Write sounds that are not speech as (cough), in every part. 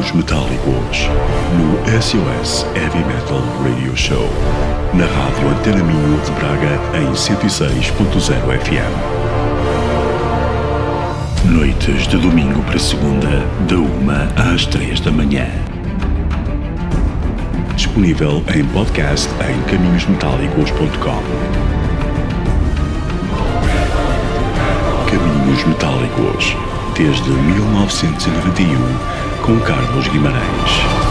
Caminhos Metálicos, no SOS Heavy Metal Radio Show, na rádio Antena Minho de Braga em 106.0 FM. Noites de domingo para segunda, da uma às três da manhã. Disponível em podcast em caminhosmetálicos.com. Caminhos Metálicos, desde 1991, com Carlos Guimarães.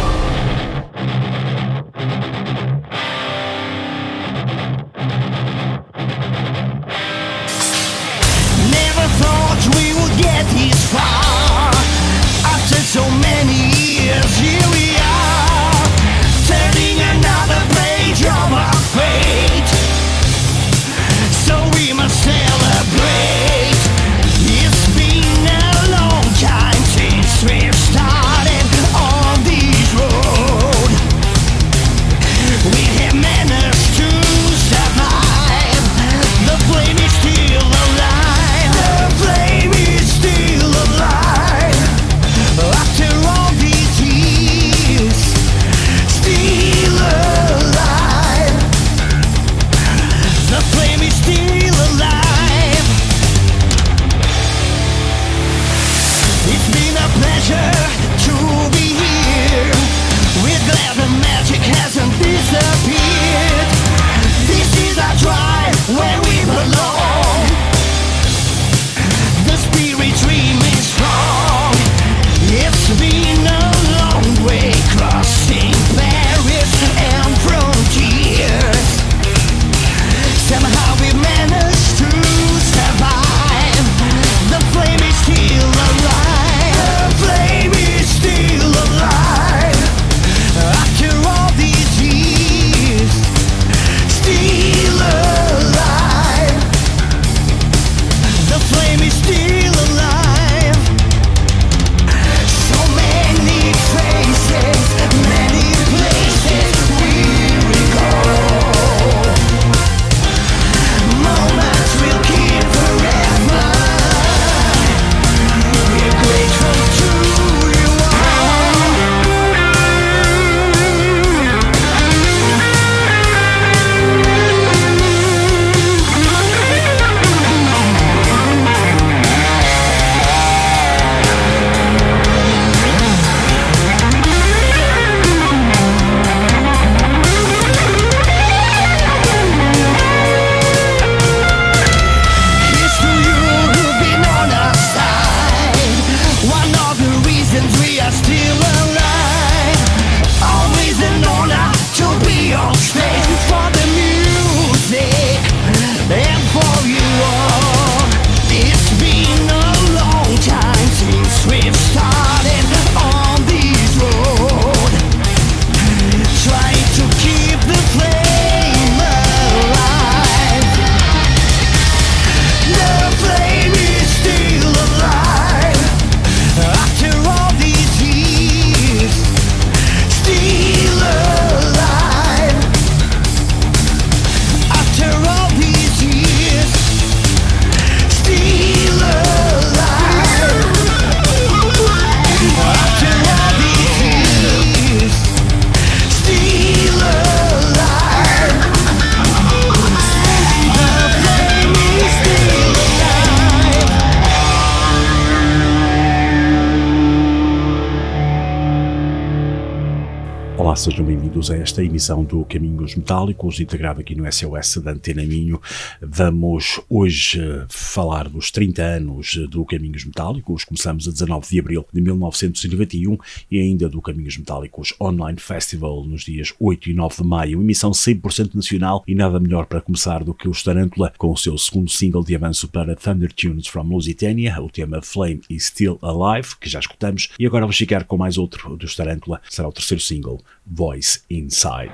Sejam bem-vindos a esta emissão do Caminhos Metálicos, integrado aqui no SOS da Antena Minho. Vamos hoje eh, falar dos 30 anos do Caminhos Metálicos. Começamos a 19 de abril de 1991 e ainda do Caminhos Metálicos Online Festival nos dias 8 e 9 de maio. Emissão 100% nacional e nada melhor para começar do que os Tarantula com o seu segundo single de avanço para Thunder Tunes from Lusitania, o tema Flame is Still Alive, que já escutamos. E agora vamos ficar com mais outro dos Tarantula, será o terceiro single, Voice Inside.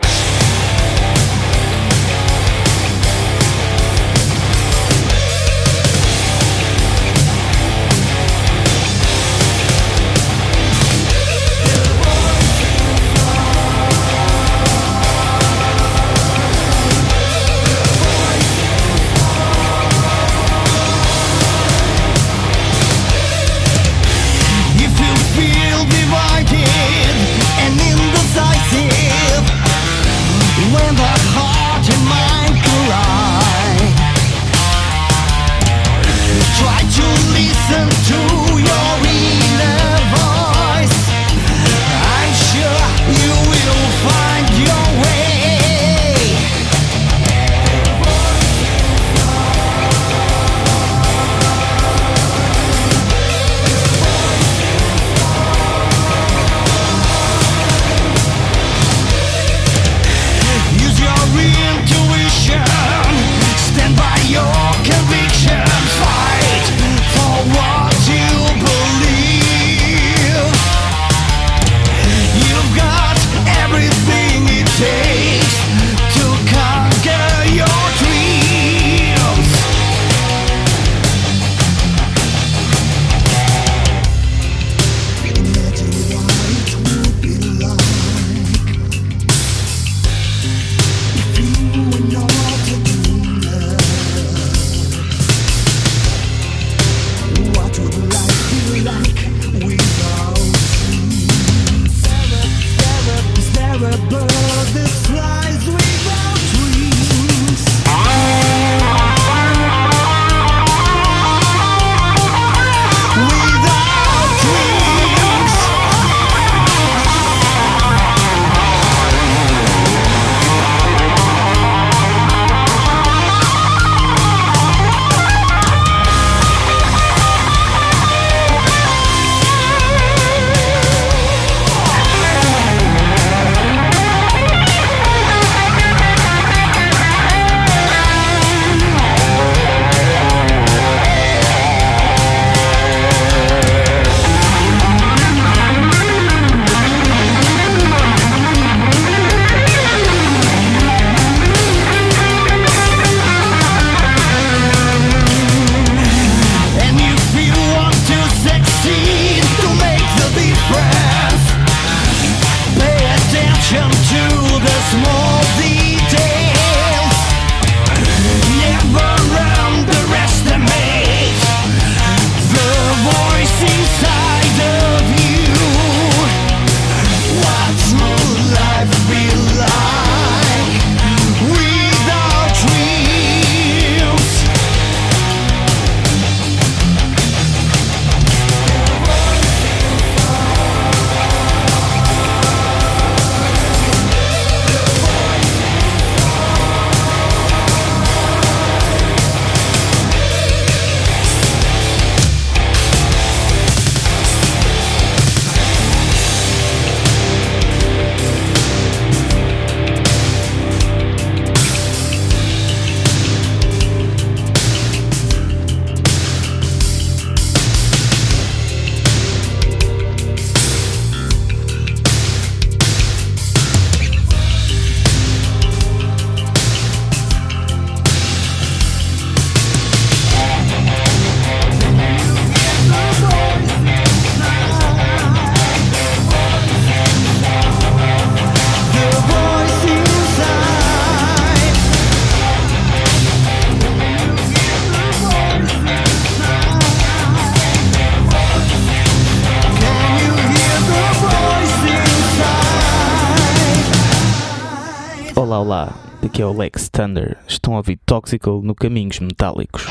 Ouvir Toxical no Caminhos Metálicos.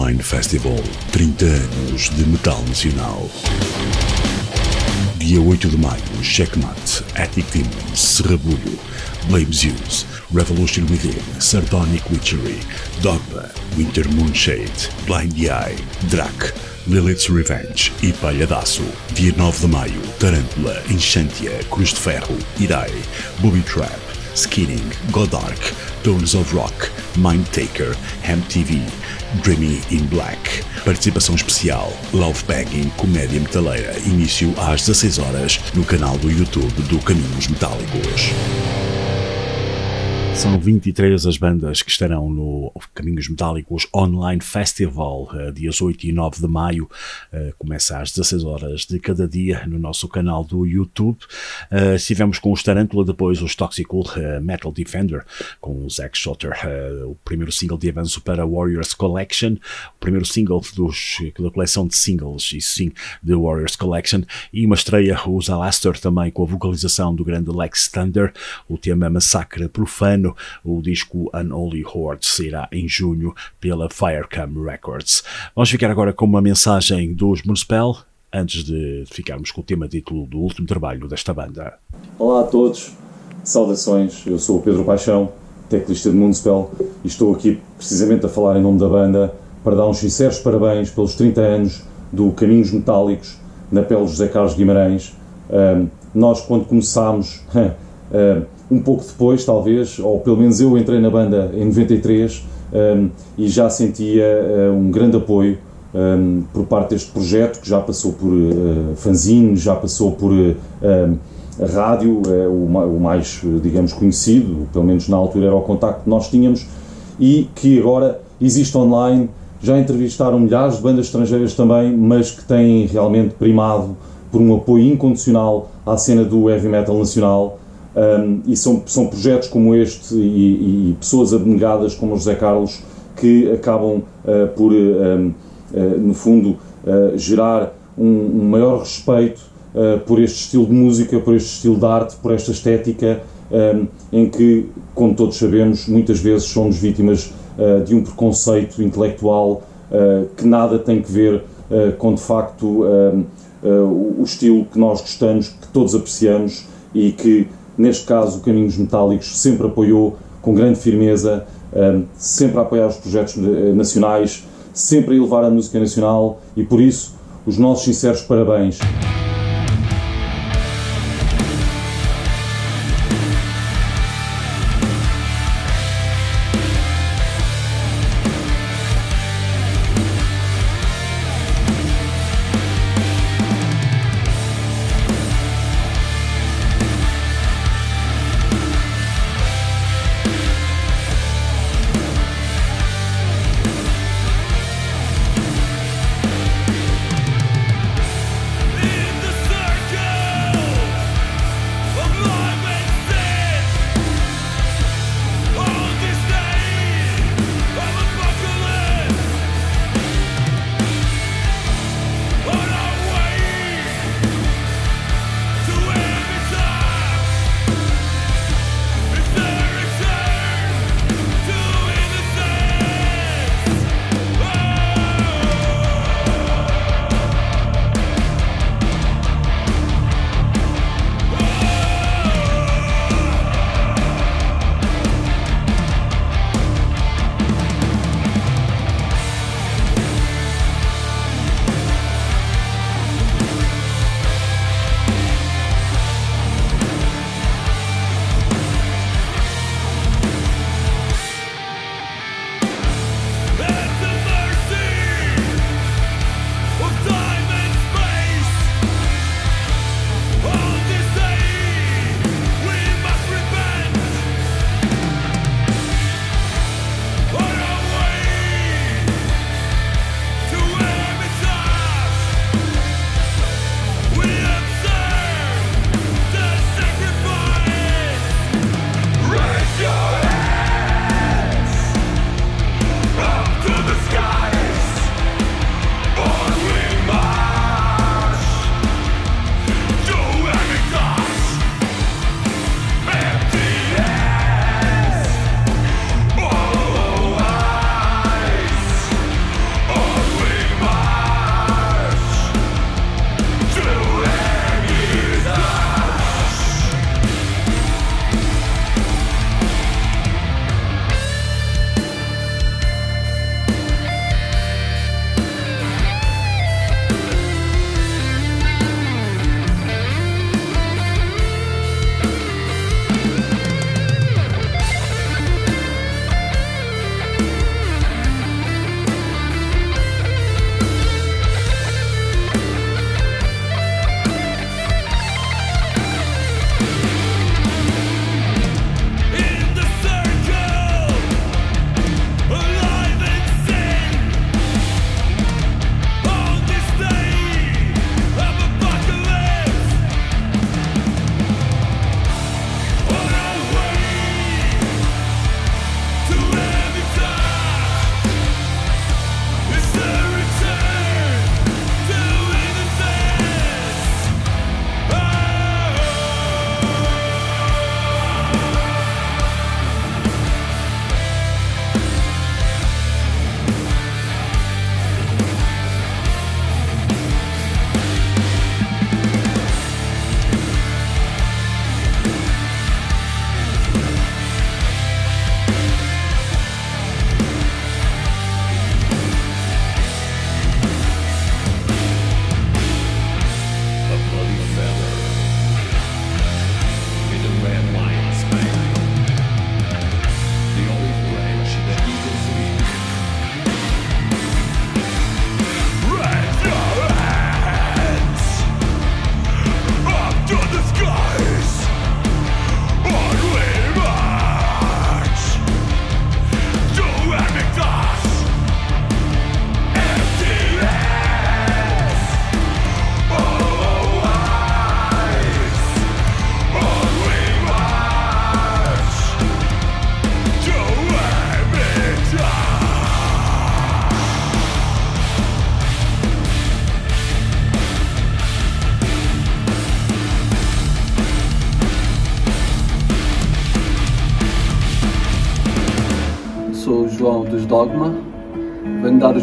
Online Festival 30 anos de metal nacional. Dia 8 de maio, Checkmate, Attic Demons, Serrabulho, Blame Zeus, Revolution Within, Sardonic Witchery, Dogma, Winter Moonshade, Blind Eye, Drac, Lilith's Revenge e Palhadaço. Dia 9 de maio, Tarântula, Enchantia, Cruz de Ferro, Irai, Booby Trap, Skinning, Godark, Tones of Rock, Mindtaker, Ham TV, Dreamy in Black. Participação especial Love Bagging Comédia Metaleira. Início às 16 horas no canal do YouTube do Caminhos Metálicos. São 23 as bandas que estarão no Caminhos Metálicos Online Festival, uh, dias 8 e 9 de maio. Uh, começa às 16 horas de cada dia no nosso canal do YouTube. Uh, estivemos com os Tarantula, depois os Toxical Metal Defender, com o Zack Schotter, o primeiro single de avanço para Warriors Collection, o primeiro single dos, da coleção de singles, isso sim, de Warriors Collection, e uma estreia, os Alastair também com a vocalização do grande Lex Thunder, o tema Massacre Profano o disco Unholy Horde sairá em junho pela Firecam Records. Vamos ficar agora com uma mensagem dos Municipal, antes de ficarmos com o tema título do último trabalho desta banda. Olá a todos, saudações, eu sou o Pedro Paixão, teclista de Municipal, e estou aqui precisamente a falar em nome da banda para dar uns sinceros parabéns pelos 30 anos do Caminhos Metálicos na pele José Carlos Guimarães. Um, nós, quando começámos, (laughs) um, um pouco depois, talvez, ou pelo menos eu entrei na banda em 93 um, e já sentia uh, um grande apoio um, por parte deste projeto, que já passou por uh, fanzine, já passou por uh, rádio, é o, o, mais, digamos, conhecido, pelo menos na altura era o contacto que nós tínhamos, e que agora existe online. Já entrevistaram milhares de bandas estrangeiras também, mas que têm realmente primado por um apoio incondicional à cena do heavy metal nacional um, e são, são projetos como este e, e, pessoas abnegadas como o José Carlos que acabam uh, por, uh, no fundo, uh, gerar um, um, maior respeito por este estilo de música, por este estilo de arte, por esta estética, um, em que, como todos sabemos, muitas vezes somos vítimas de um preconceito intelectual que nada tem que ver com, de facto, o estilo que nós gostamos, que todos apreciamos e que neste caso, Caminhos Metálicos sempre apoiou com grande firmeza, hum, sempre a apoiar os projetos eh, nacionais, sempre a elevar a música nacional e por isso os nossos sinceros parabéns.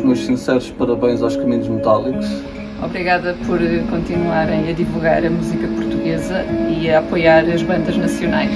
Meus sinceros parabéns aos Caminhos Metálicos. Obrigada por continuarem a divulgar a música portuguesa e a apoiar as bandas nacionais.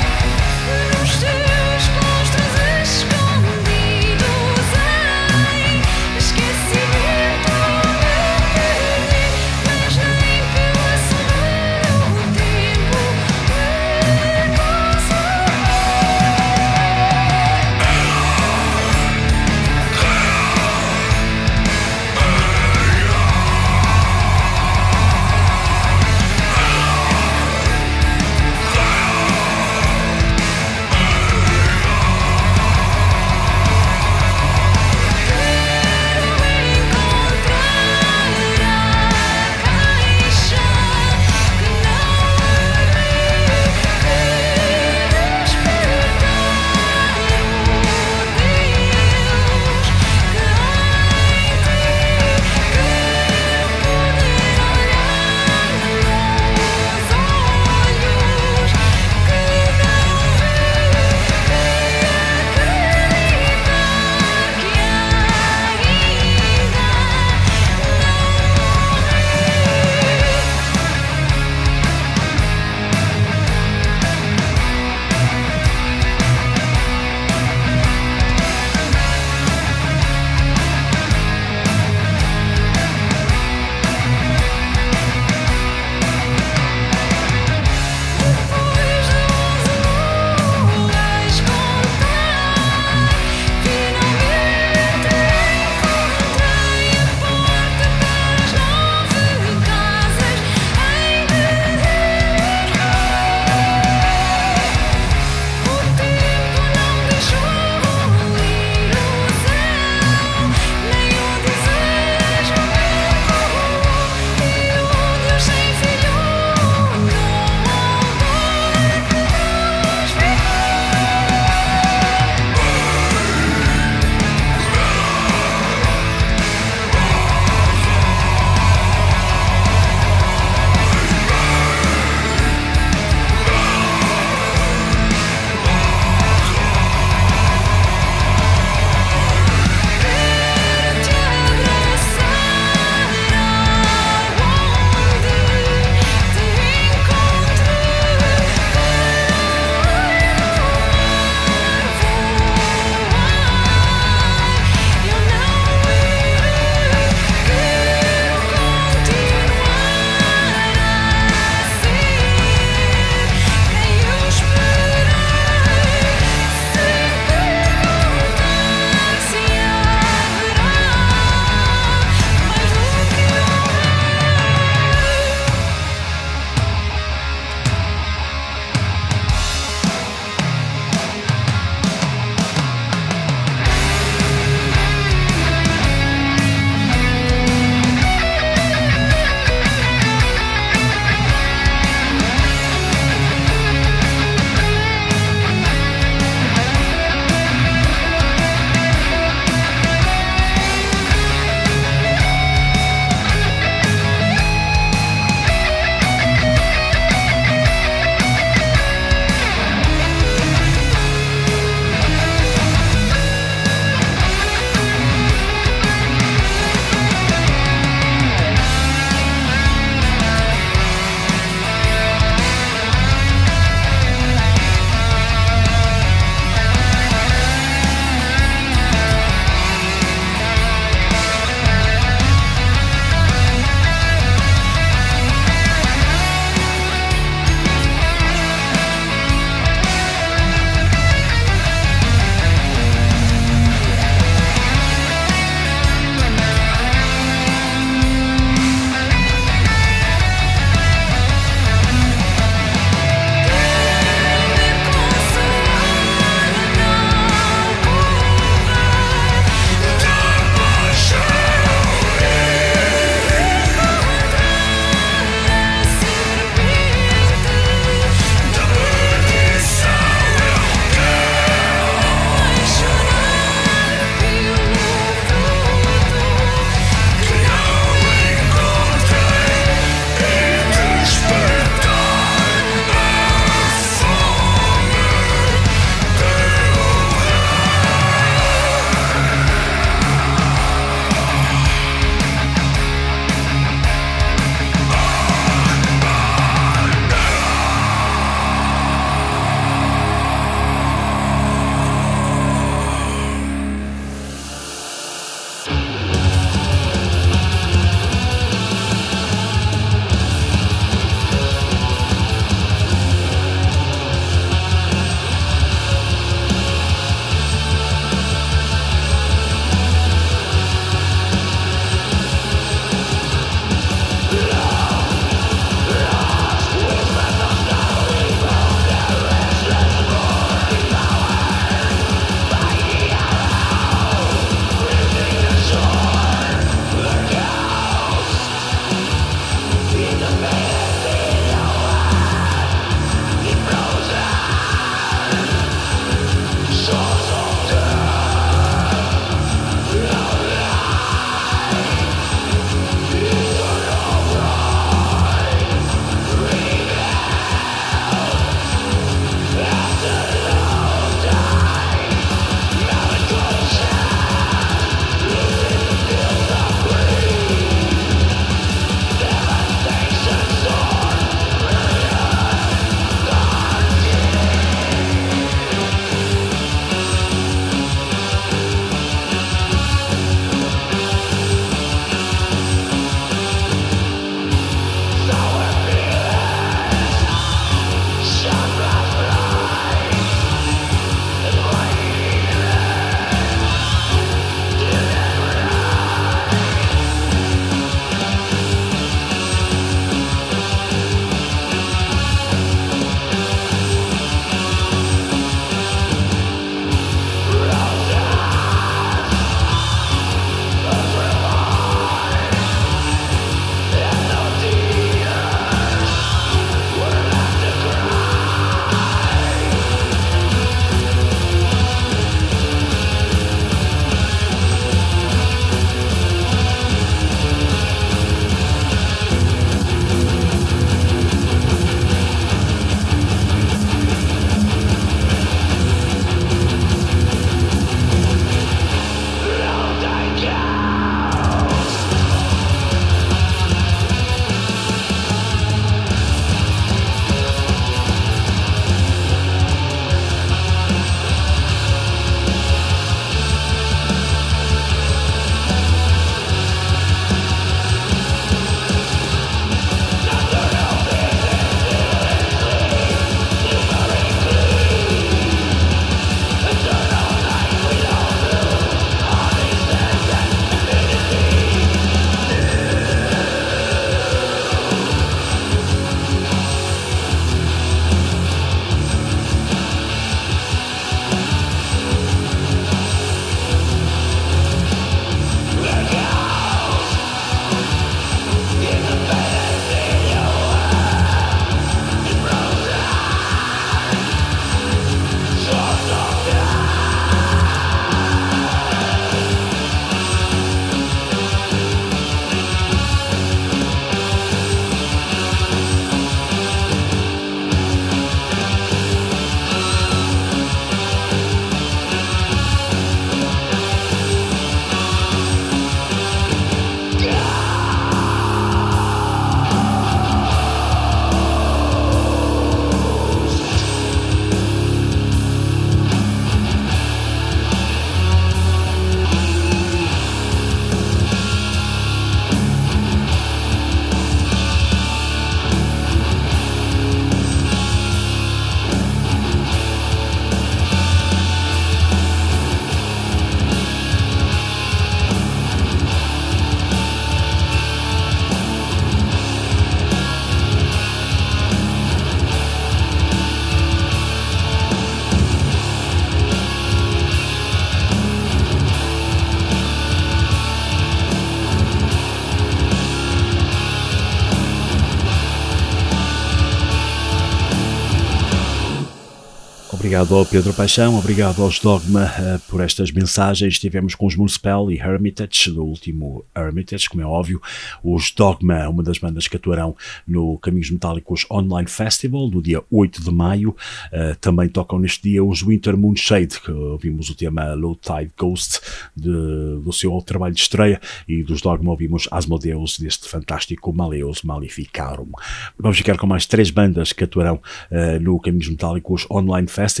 Obrigado ao Pedro Paixão, obrigado aos Dogma uh, por estas mensagens. Estivemos com os Municipal e Hermitage, do último Hermitage, como é óbvio. Os Dogma, uma das bandas que atuarão no Caminhos Metálicos Online Festival, no dia 8 de maio. Uh, também tocam neste dia os Winter Moonshade, que ouvimos o tema Low Tide Ghost de, do seu trabalho de estreia, e dos Dogma ouvimos Asmodeus, deste fantástico Maleus Maleficarum. Vamos ficar com mais três bandas que atuarão uh, no Caminhos Metálicos Online Festival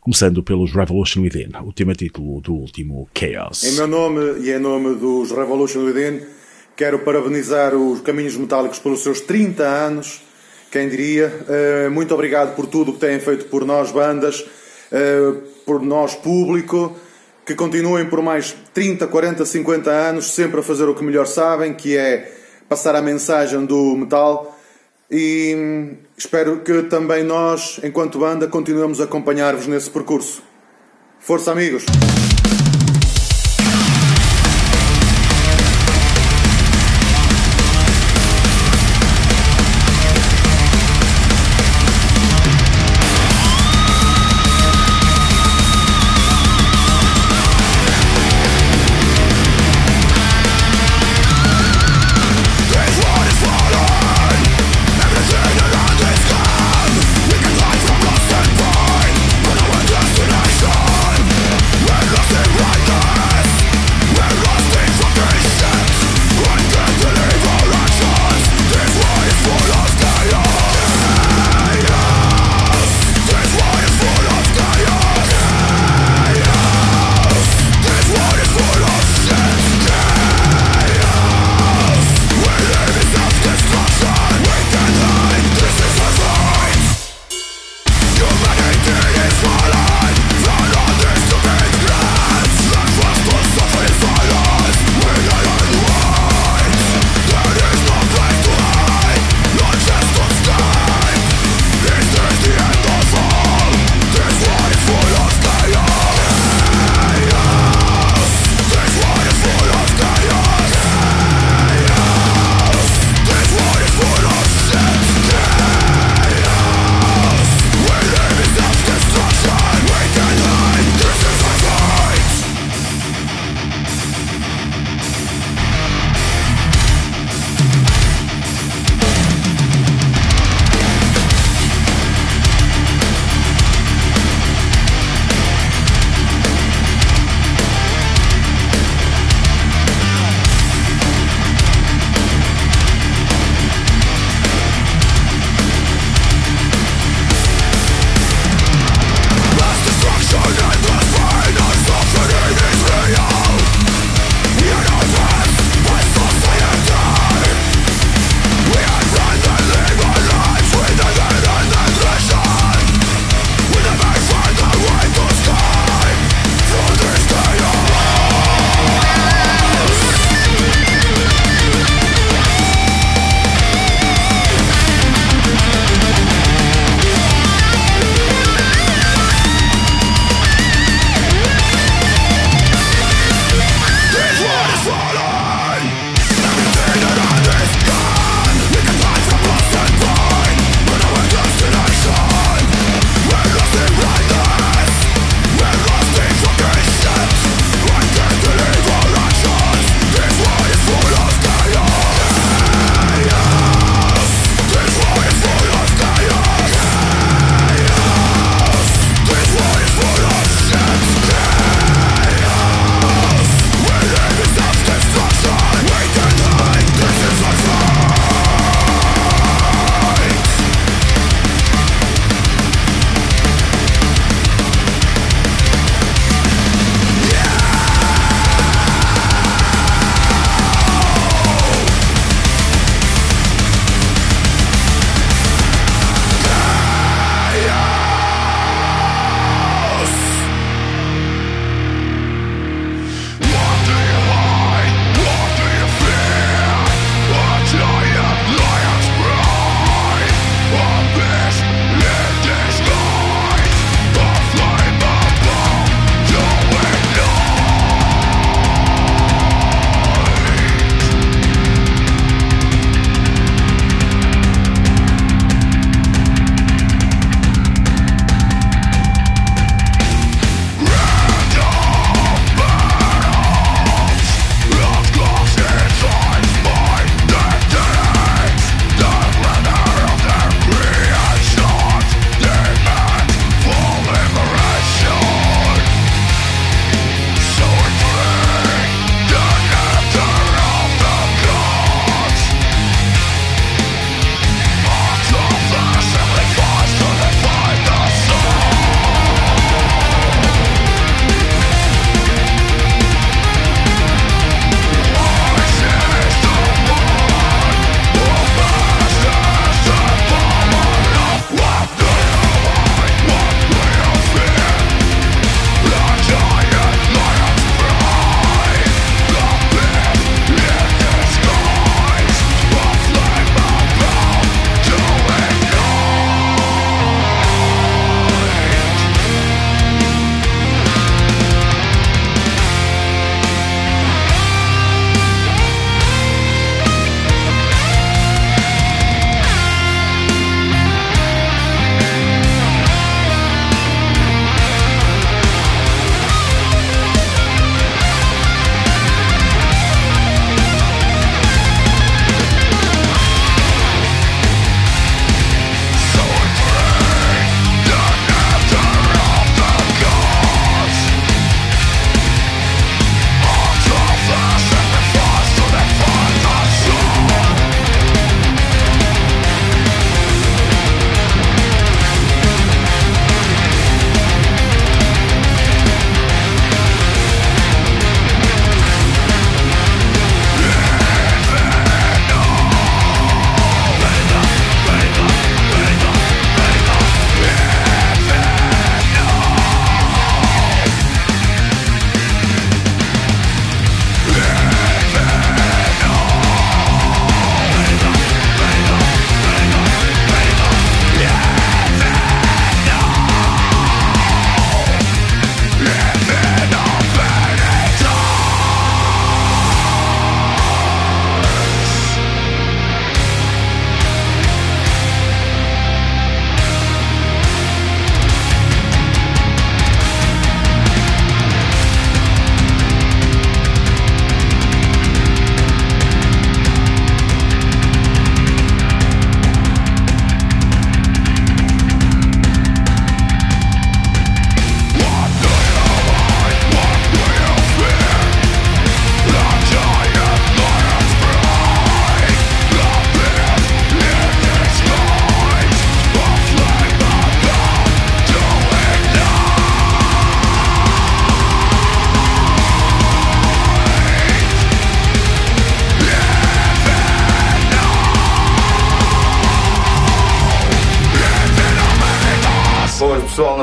Começando pelos Revolution Within, o tema título do último Chaos. Em meu nome e em nome dos Revolution Within, quero parabenizar os Caminhos Metálicos pelos seus 30 anos. Quem diria? Uh, muito obrigado por tudo que têm feito por nós, bandas, uh, por nós, público. Que continuem por mais 30, 40, 50 anos, sempre a fazer o que melhor sabem, que é passar a mensagem do metal e espero que também nós, enquanto banda, continuemos a acompanhar-vos nesse percurso. Força, amigos!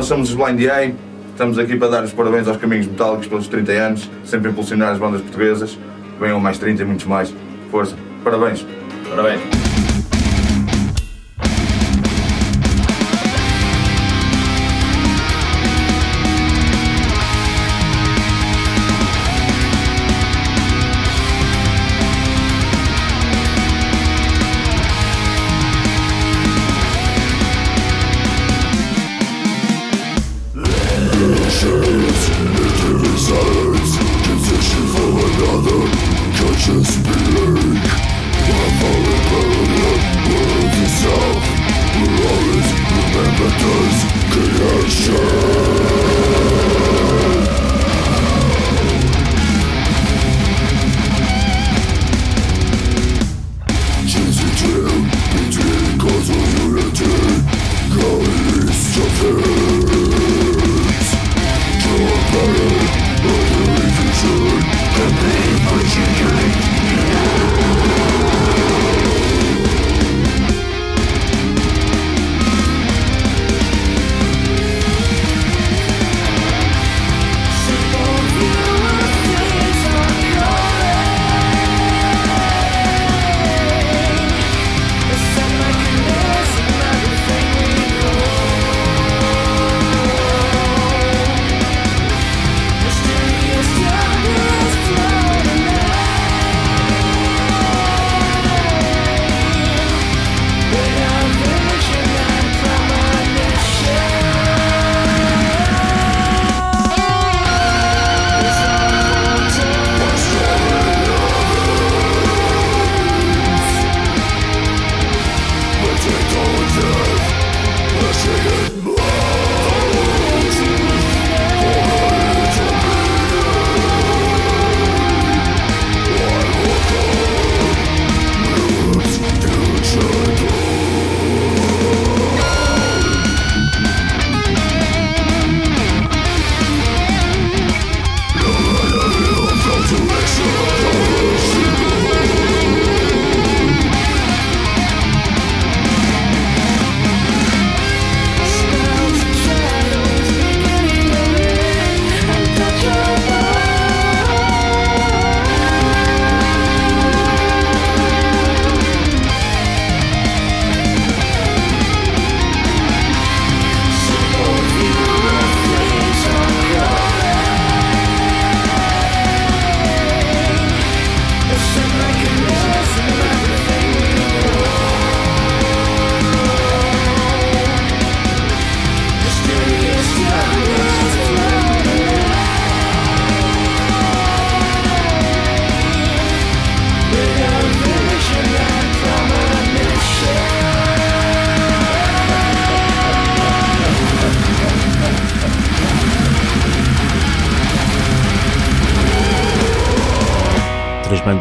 Nós somos os Blind Eye. Estamos aqui para dar os parabéns aos Caminhos Metálicos pelos 30 anos, sempre a impulsionar as bandas portuguesas. Venham mais 30 e muitos mais. Força, parabéns. Parabéns.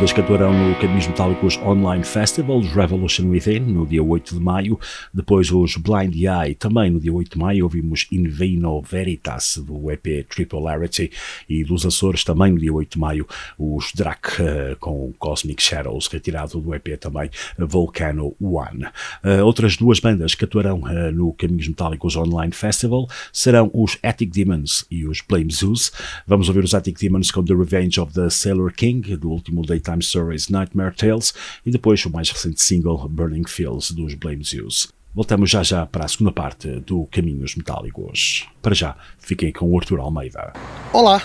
Bandas que atuarão no Caminhos Metálicos Online Festival, Revolution Within, no dia 8 de maio, depois os Blind Eye, também no dia 8 de maio, ouvimos In Vino Veritas, do EP Tripolarity, e dos Açores, também no dia 8 de maio, os Drac, uh, com Cosmic Shadows, retirado do EP também, Volcano One. Uh, outras duas bandas que atuarão uh, no Caminhos Metálicos Online Festival serão os Attic Demons e os Blame Zeus. Vamos ouvir os Attic Demons com The Revenge of the Sailor King, do último Daytime Stories Nightmare Tales, e depois o mais recente single Burning Fields dos Blame Zeus. Voltamos já já para a segunda parte do Caminhos Metálicos. Para já, fiquem com o Arthur Almeida. Olá!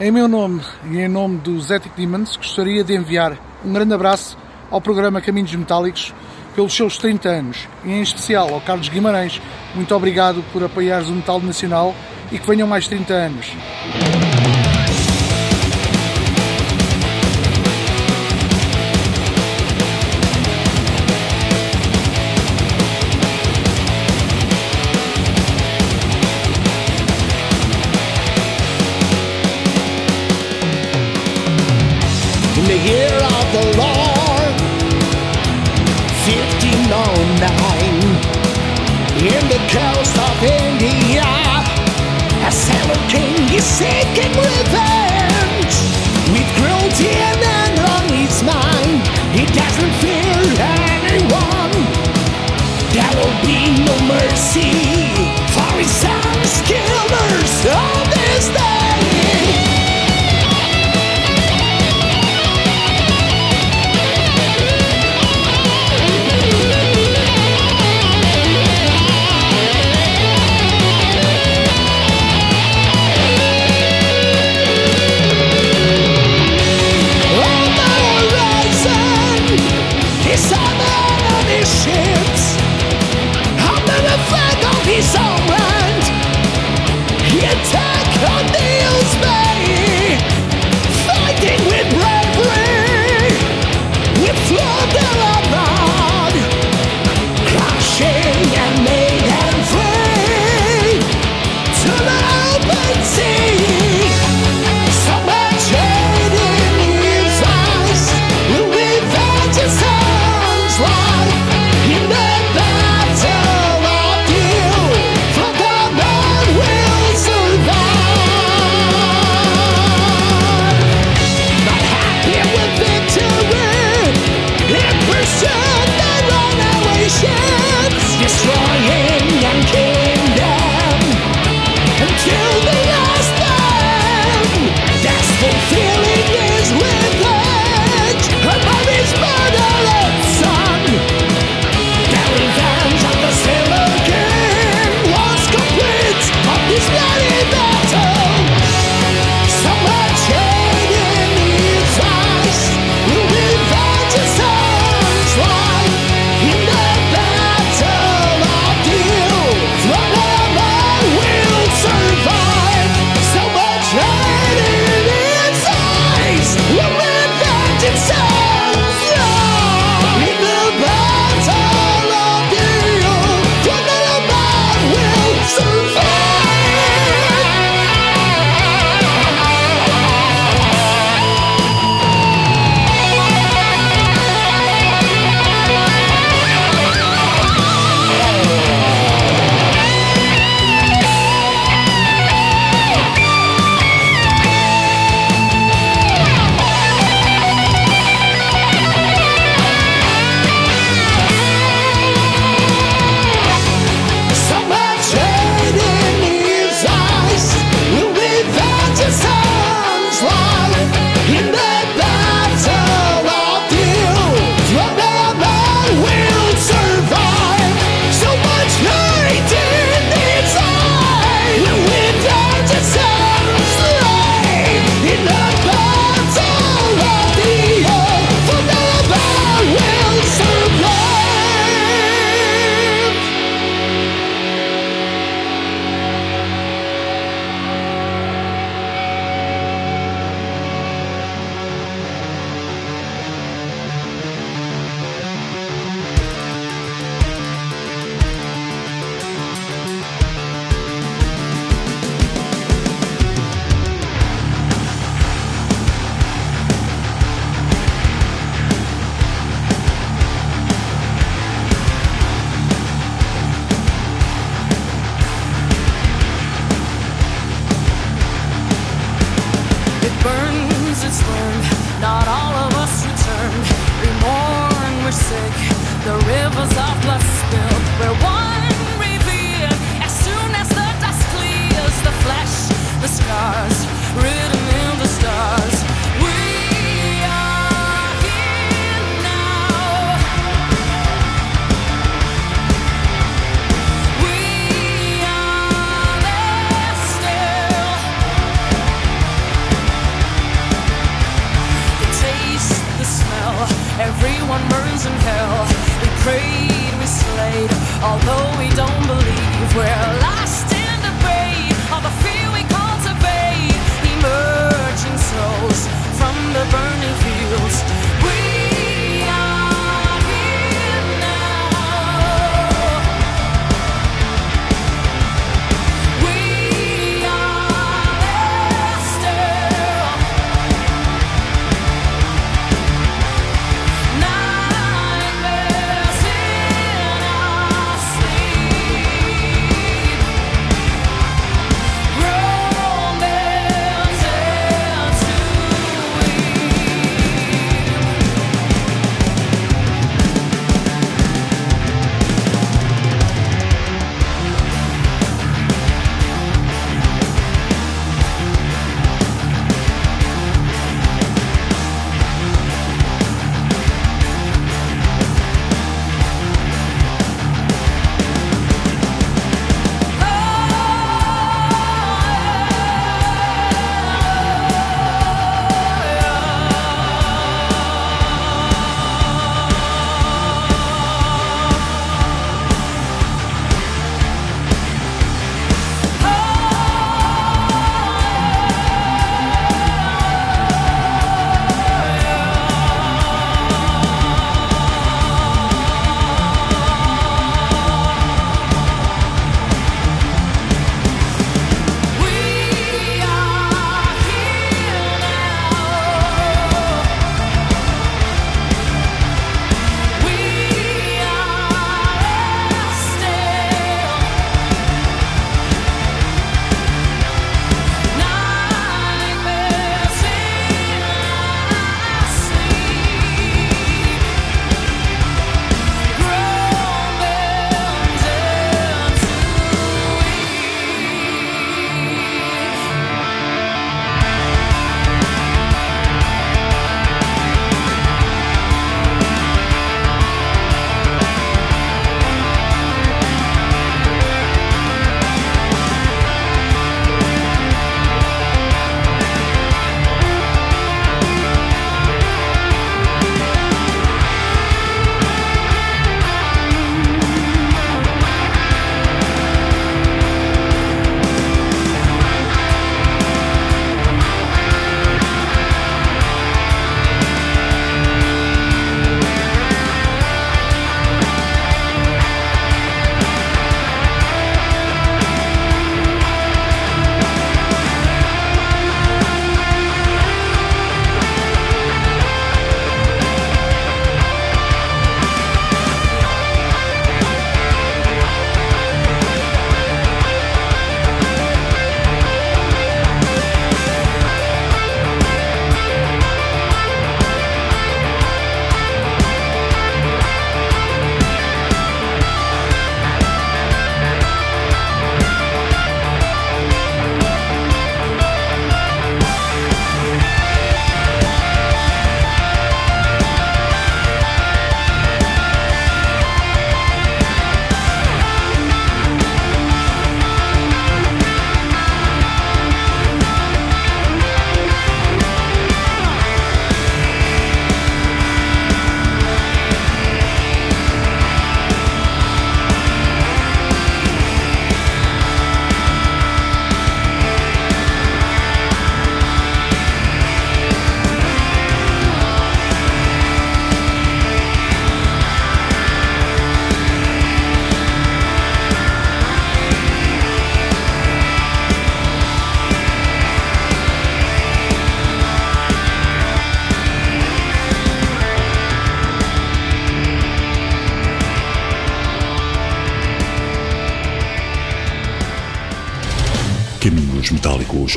Em meu nome e em nome dos Ethic Demons, gostaria de enviar um grande abraço ao programa Caminhos Metálicos pelos seus 30 anos e em especial ao Carlos Guimarães. Muito obrigado por apoiares o metal nacional e que venham mais 30 anos.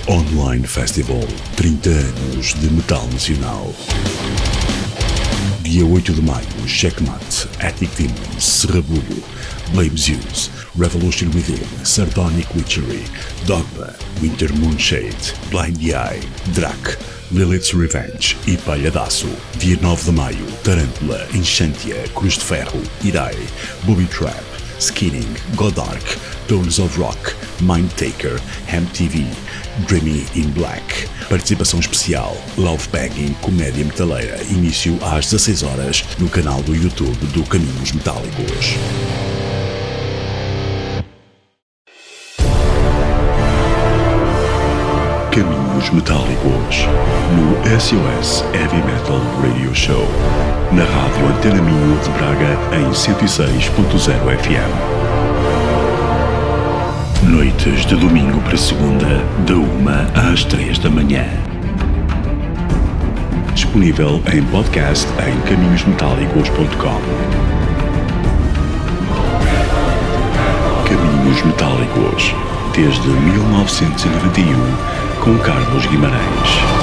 Online Festival. 30 anos de metal nacional. Dia 8 de maio, Checkmate, Attic Demons, Serrabulho, Blame Zeus, Revolution Within, Sardonic Witchery, Dogma, Winter Moonshade, Blind Eye, Drac, Lilith's Revenge e Palhadaço. Dia 9 de maio, Tarântula, Enchantia, Cruz de Ferro, Irai, Booby Trap, Skinning, Godark, Tones of Rock, Mind Taker, Ham TV, Dreamy in Black. Participação especial, Love Banging, Comédia Metaleira. Início às 16 horas no canal do YouTube do Caminhos Metálicos. Caminhos Metálicos no SOS Heavy Metal Radio Show na Rádio Antena Minho de Braga em 106.0 FM. Noites de domingo para segunda, da 1 às 3 da manhã. Disponível em podcast em caminhosmetálicos.com. Caminhos Metálicos, desde 1991, com Carlos Guimarães.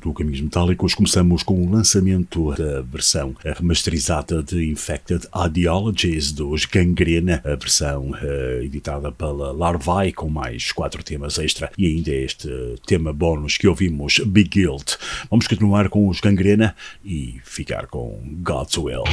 Do Caminhos Metálicos, começamos com o lançamento da versão remasterizada de Infected Ideologies dos Gangrena, a versão uh, editada pela Larvae, com mais quatro temas extra e ainda este tema bónus que ouvimos, Big Guilt. Vamos continuar com os Gangrena e ficar com God's Will.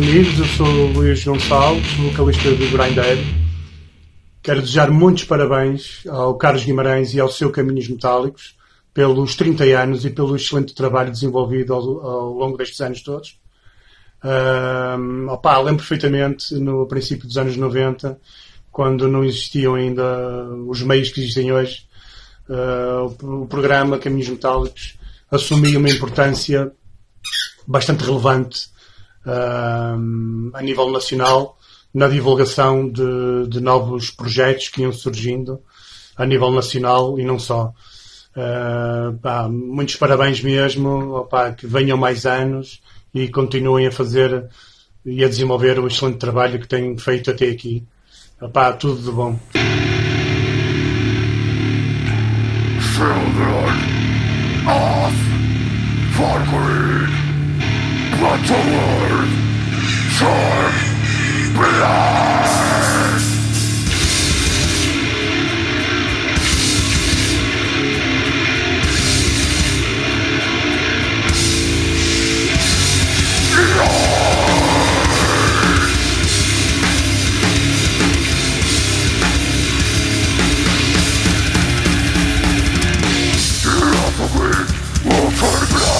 Amigos, eu sou o Luís Gonçalves, vocalista do Grindhead. Quero desejar muitos parabéns ao Carlos Guimarães e ao seu Caminhos Metálicos pelos 30 anos e pelo excelente trabalho desenvolvido ao, ao longo destes anos todos. Um, opa, lembro perfeitamente no princípio dos anos 90, quando não existiam ainda os meios que existem hoje, uh, o, programa Caminhos Metálicos assumia uma importância bastante relevante uh, a nível nacional na divulgação de, de, novos projetos que iam surgindo a nível nacional e não só. Uh, pá, muitos parabéns mesmo, opá, que venham mais anos e continuem a fazer e a desenvolver o excelente trabalho que têm feito até aqui. Opá, tudo de bom. Children of Valkyrie, brought to life from blood. Turn blood!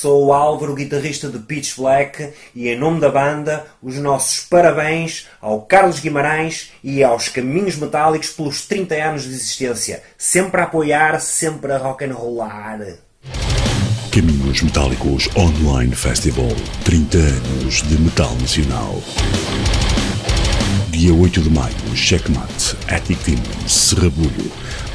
sou o Álvaro, guitarrista de Pitch Black, e em nome da banda, os nossos parabéns ao Carlos Guimarães e aos Caminhos Metálicos pelos 30 anos de existência. Sempre a apoiar, sempre a rock and rollar. Caminhos Metálicos Online Festival 30 anos de metal nacional. Dia 8 de maio, Checkmate, Attic Demons, Serrabulho,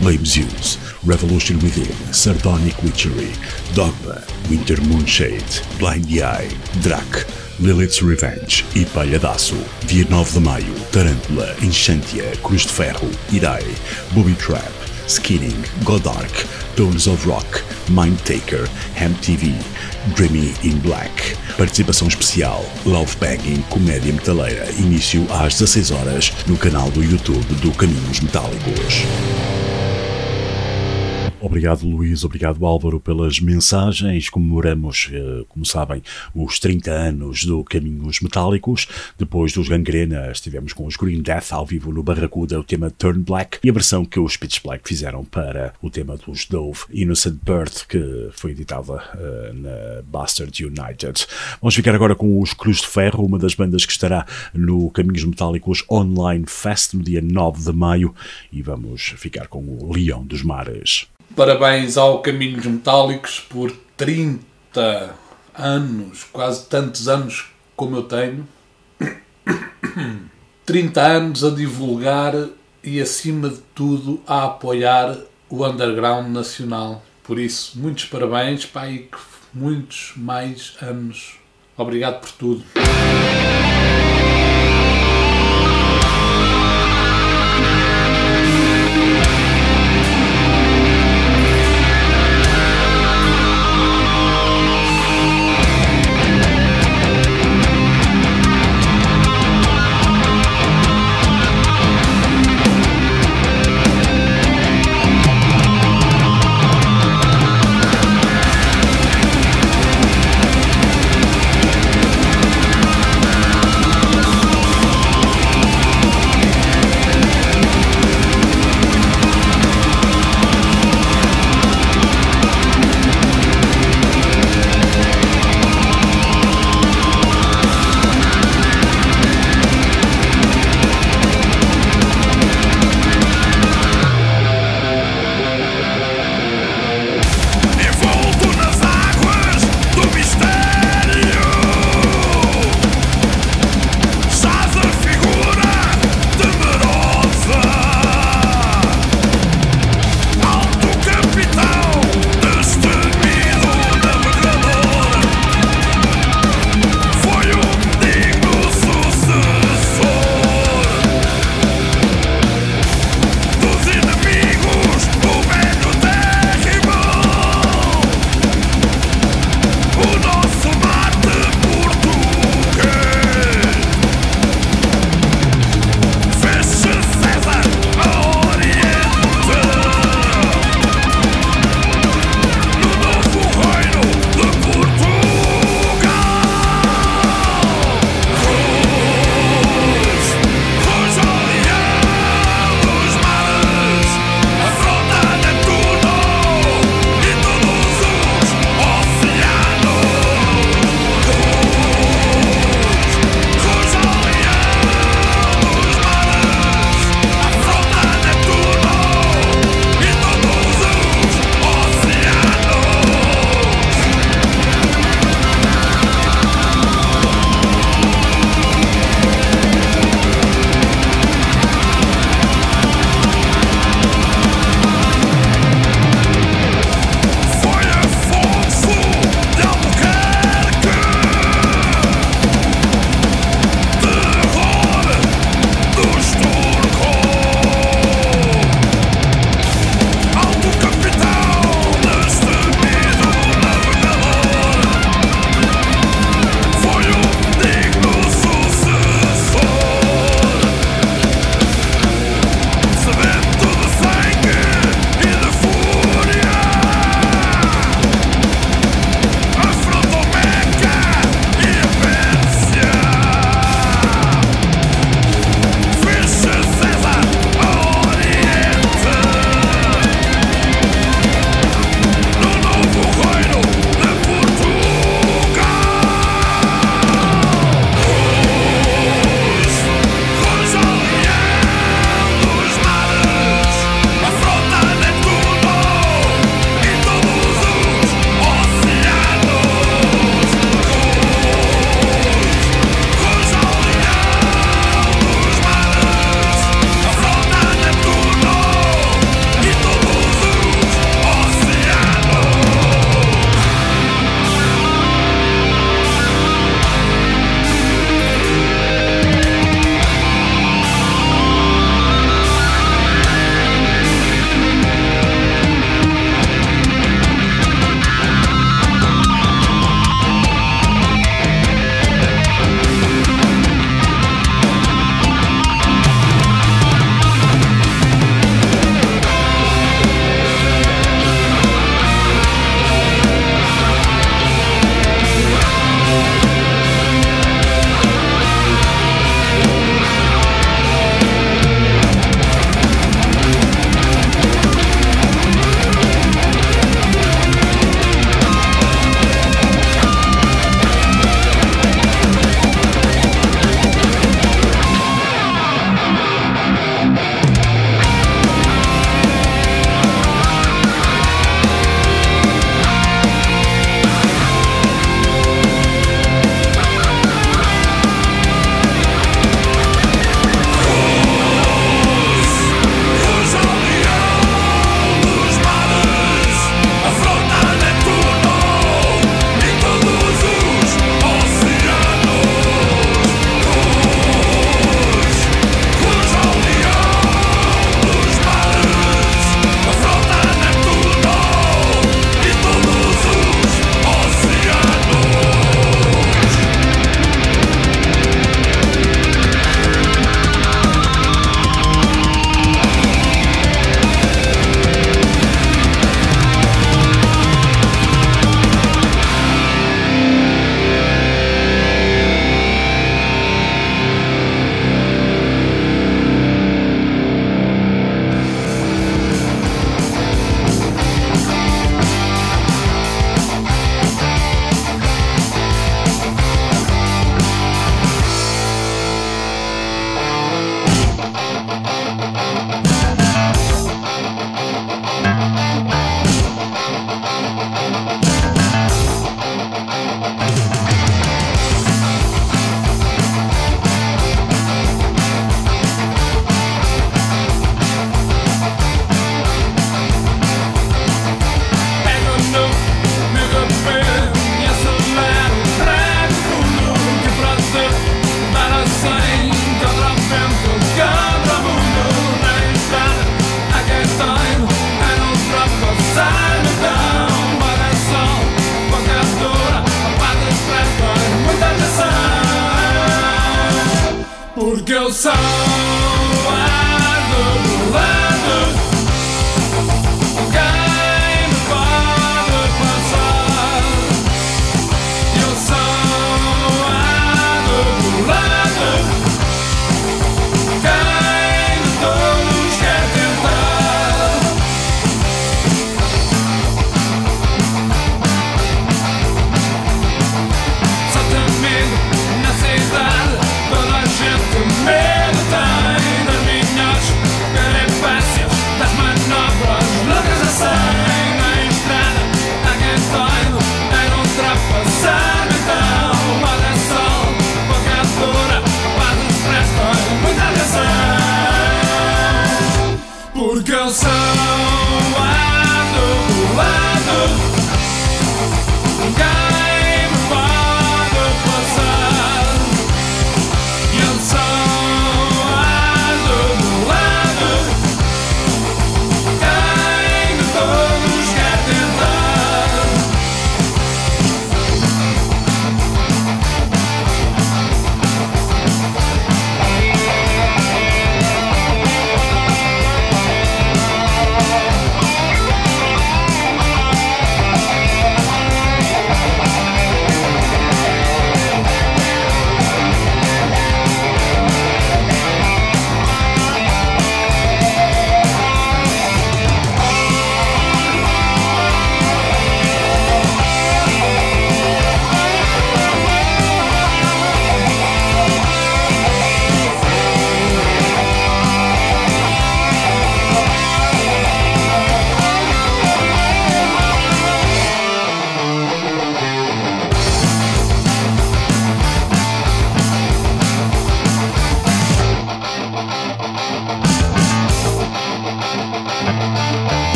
Blame Zeus, Revolution Within, Sardonic Witchery, Dogma, Winter Moonshade, Blind Eye, Drac, Lilith's Revenge e Palhadaço. Dia 9 de maio, Tarântula, Enchantia, Cruz de Ferro, Irai, Booby Trap, Skinning, Godark, Tones of Rock, Mind Taker, Ham TV, Dreamy in Black. Participação especial, Love Banging, Comédia Metaleira. Início às 16 horas no canal do YouTube do Caminhos Metálicos. Obrigado, Luís. Obrigado, Álvaro, pelas mensagens. Comemoramos, eh, como sabem, os 30 anos do Caminhos Metálicos. Depois dos Gangrena, estivemos com os Green Death ao vivo no Barracuda, o tema Turn Black e a versão que os Pitch Black fizeram para o tema dos Dove Innocent Birth, que foi editada eh, na Bastard United. Vamos ficar agora com os Cruz de Ferro, uma das bandas que estará no Caminhos Metálicos Online Fest no dia 9 de maio. E vamos ficar com o Leão dos Mares. Parabéns ao Caminhos Metálicos por 30 anos, quase tantos anos como eu tenho. (coughs) 30 anos a divulgar e, acima de tudo, a apoiar o underground nacional. Por isso, muitos parabéns, pai, que muitos mais anos. Obrigado por tudo.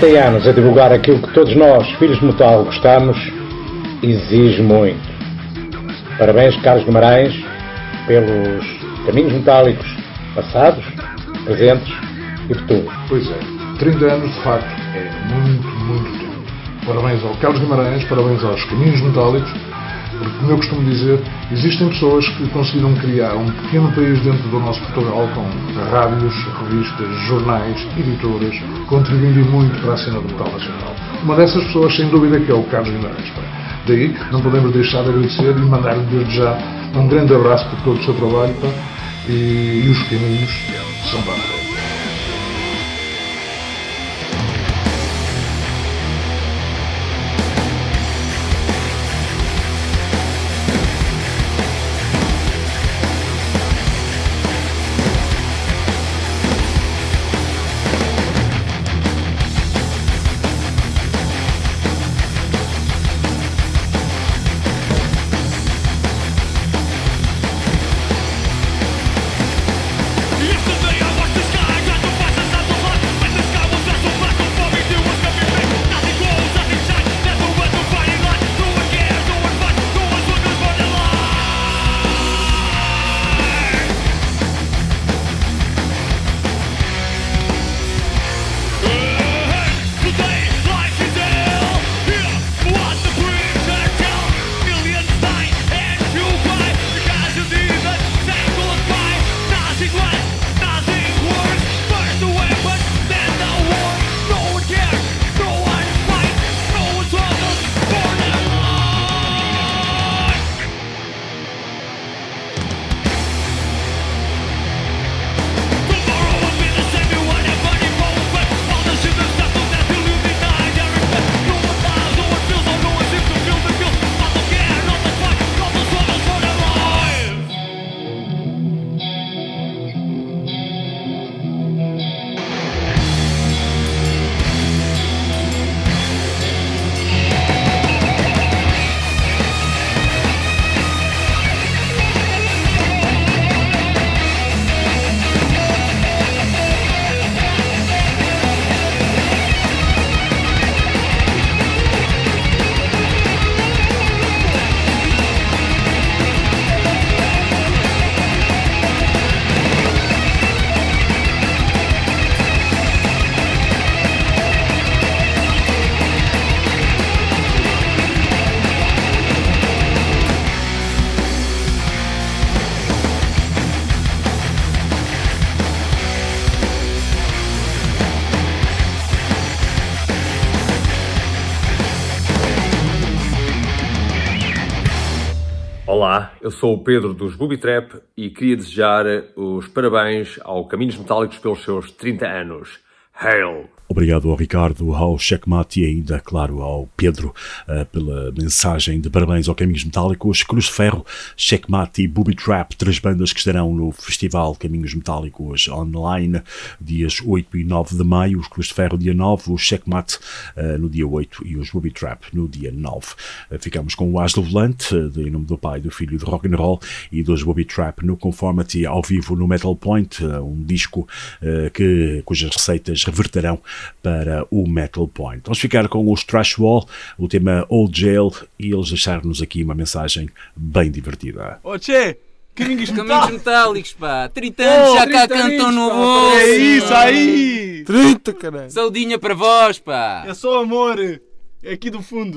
30 anos a divulgar aquilo que todos nós, filhos de metal, gostamos, exige muito. Parabéns, Carlos Guimarães, pelos caminhos metálicos passados, presentes e futuros. Pois é, 30 anos de facto é muito, muito tempo. Parabéns ao Carlos Guimarães, parabéns aos Caminhos Metálicos, como eu costumo dizer, existem pessoas que conseguiram criar um pequeno país dentro do nosso Portugal com rádios, revistas, jornais, editoras, contribuindo muito para a cena do metal nacional. Uma dessas pessoas, sem dúvida, que é o Carlos Guimarães. Daí, não podemos deixar de agradecer e mandar-lhe desde já um grande abraço por todo o seu trabalho e, e os caminhos são para eu sou o Pedro dos Booby Trap e queria desejar os parabéns ao Caminhos Metálicos pelos seus 30 anos. Hail! Obrigado ao Ricardo, ao Checkmate e ainda, claro, ao Pedro uh, pela mensagem de parabéns ao Caminhos Metálicos, Cruz de Ferro, Checkmate e Booby Trap, três bandas que estarão no Festival Caminhos Metálicos online, dias 8 e 9 de maio, os Cruz de Ferro dia 9, o Checkmate uh, no dia 8 e os Booby Trap no dia 9. Uh, ficamos com o As do Volante, de, em nome do pai, do filho de rock and roll e dos Booby Trap no Conformity ao vivo no Metal Point, um disco que, cujas receitas reverterão para o Metal Point. Vamos ficar com os Trash Wall, o tema Old Jail, e eles deixaram-nos aqui uma mensagem bem divertida. Tchê! Caminhos Caminhos metálicos, pá. 30 anos já cá cantam no bolso. É isso aí! 30, caralho. Saudinha para vós, pá. É só amor. É aqui do fundo.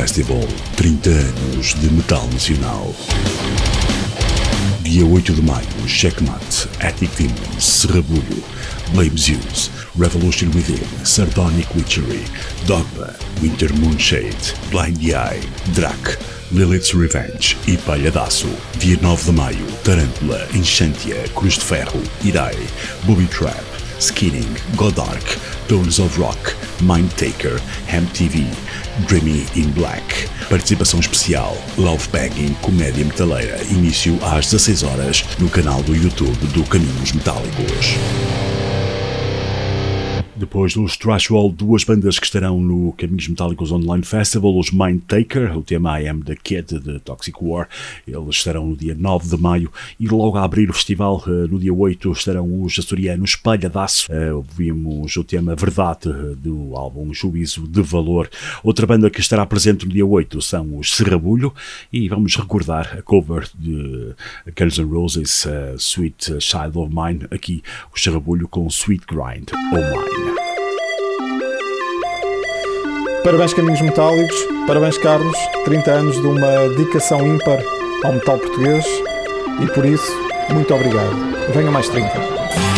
Festival 30 anos de metal nacional. Dia 8 de maio, Checkmate, Attic Demons, Serrabulho, Blame Zeus, Revolution Within, Sardonic Witchery, Dogma, Winter Moonshade, Blind Eye, Drac, Lilith's Revenge e Palhadaço. Dia 9 de maio, Tarântula, Enchantia, Cruz de Ferro, Irai, Booby Trap, Skinning, Godark, Tones of Rock, Mind Taker, Ham TV, Dreamy in Black. Participação especial, Love Banging, Comédia Metaleira. Início às 16 horas no canal do YouTube do Caminhos Metálicos. Depois dos Trashwall, duas bandas que estarão no Caminhos Metálicos Online Festival, os Mind Taker, o tema I Am The Kid de Toxic War, eles estarão no dia 9 de maio e logo a abrir o festival, eh, no dia 8, estarão os açorianos Palhadaço. Eh, Ouvimos o tema Verdade eh, do álbum Juízo de Valor. Outra banda que estará presente no dia 8 são os Serrabulho e vamos recordar a cover de Guns N' Roses, Sweet Child of Mine, aqui o Serrabulho com Sweet Grind Oh Mine. Parabéns Caminhos Metálicos, parabéns Carlos, 30 anos de uma dedicação ímpar ao metal português e por isso Muito obrigado. Venha mais 30.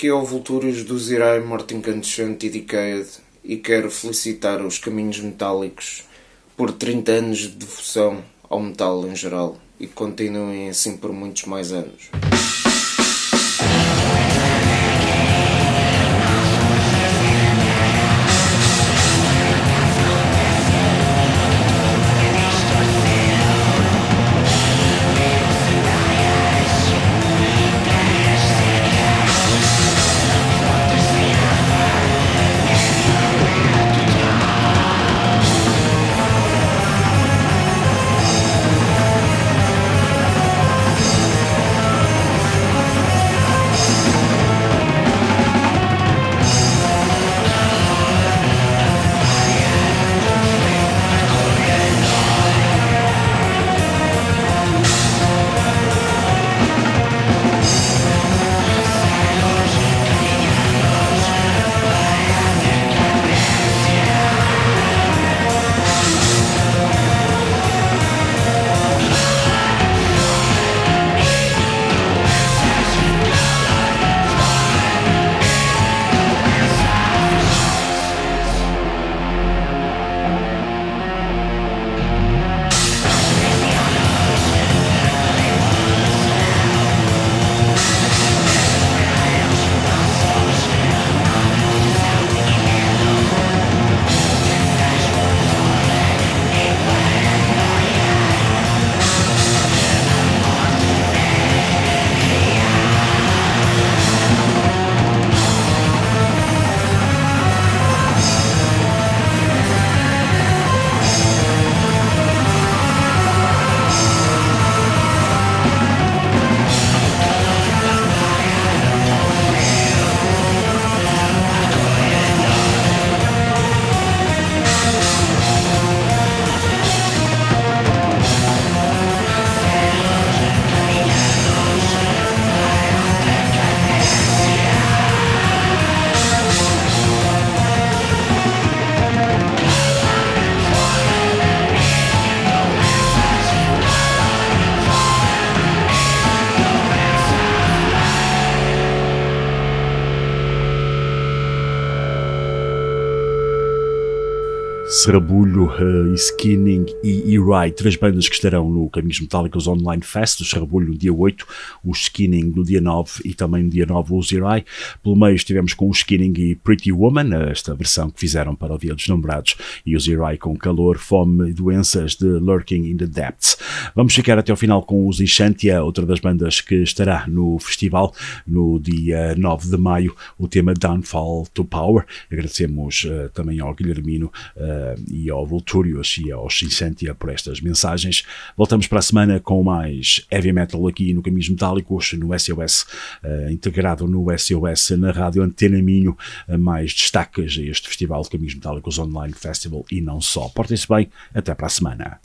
Daqui é o Vultúrios do Zirai Morte Incandescente e Decayed e quero felicitar os Caminhos Metálicos por 30 anos de devoção ao metal em geral e continuem assim por muitos mais anos. Serrabulho, uh, Skinning e E-Ride, três bandas que estarão no Caminhos Metálicos Online Fest, o Serrabulho no dia 8, o Skinning no dia 9 e também no dia 9 o E-Ride. Pelo meio estivemos com o Skinning e Pretty Woman, esta versão que fizeram para o Dia dos Namorados, e os E-Ride com calor, fome e doenças de Lurking in the Depths. Vamos ficar até ao final com os Enchantia, outra das bandas que estará no festival no dia 9 de maio, o tema Downfall to Power. Agradecemos uh, também ao Guilhermino uh, e ao Vulturios e ao Shinsentia por estas mensagens. Voltamos para a semana com mais heavy metal aqui no Caminhos Metálicos, no SOS, uh, integrado no SOS na Rádio Antena Minho, uh, mais destaques a este Festival de Caminhos Metálicos Online Festival e não só. Portem-se bem, até para a semana.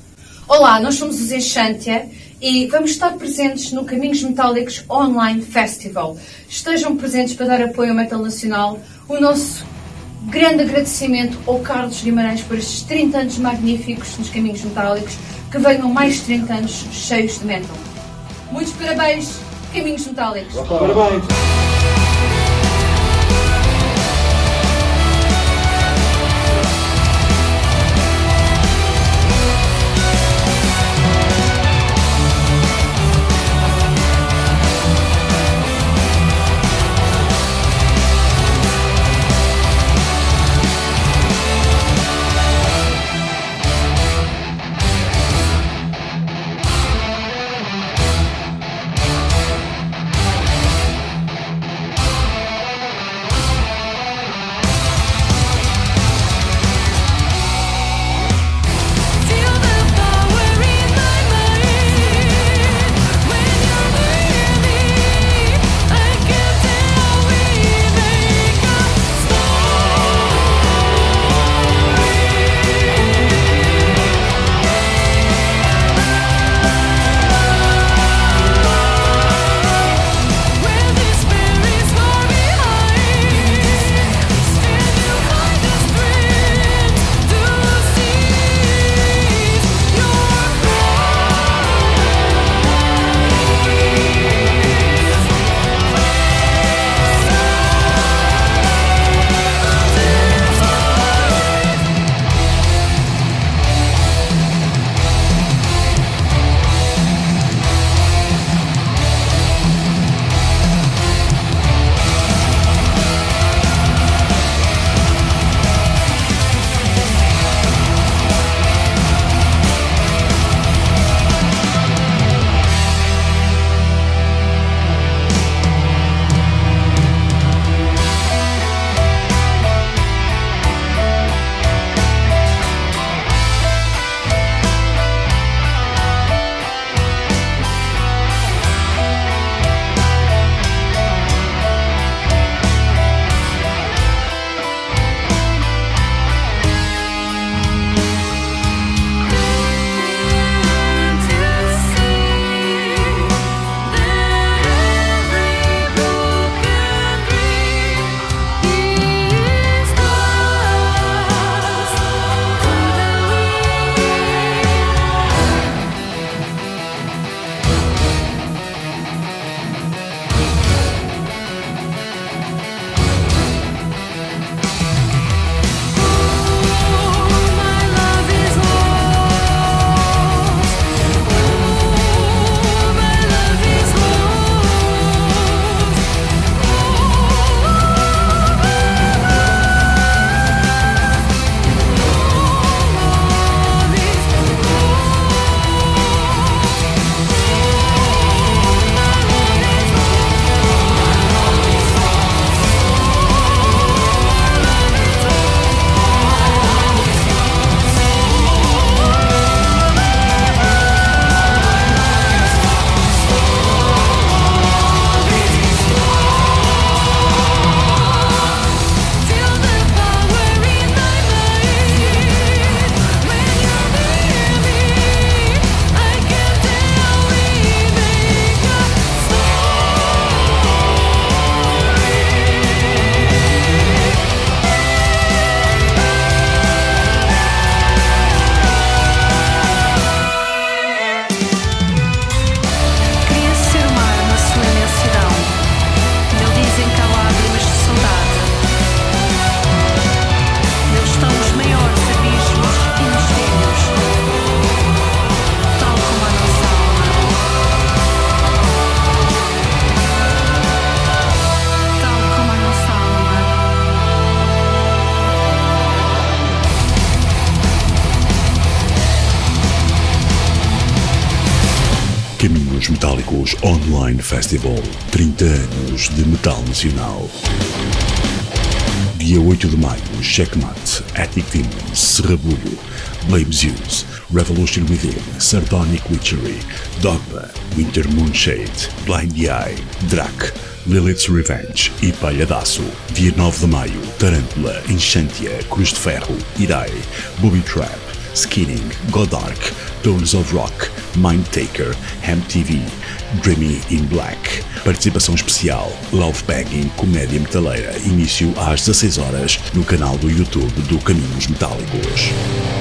Olá, nós somos os Enchantia e vamos estar presentes no Caminhos Metálicos Online Festival. Estejam presentes para dar apoio ao metal nacional. O nosso grande agradecimento ao Carlos Guimarães por estes 30 anos magníficos nos Caminhos Metálicos. Que venham mais 30 anos cheios de metal. Muitos parabéns, Caminhos Metálicos. Parabéns. Metálicos Online Festival 30 anos de metal nacional. Dia 8 de maio, Checkmate, Attic Demons, Serrabulho, Blame Zeus, Revolution Within, Sardonic Witchery, Dogma, Winter Moonshade, Blind Eye, Drac, Lilith's Revenge e Palhadaço. Dia 9 de maio, Tarântula, Enchantia, Cruz de Ferro, Irai, Booby Trap, Skinning, Godark, Tones of Rock, Mind Taker, Ham TV, Dreamy in Black. Participação especial, Love Banging, Comédia Metaleira. Início às 16 horas no canal do YouTube do Caminhos Metálicos.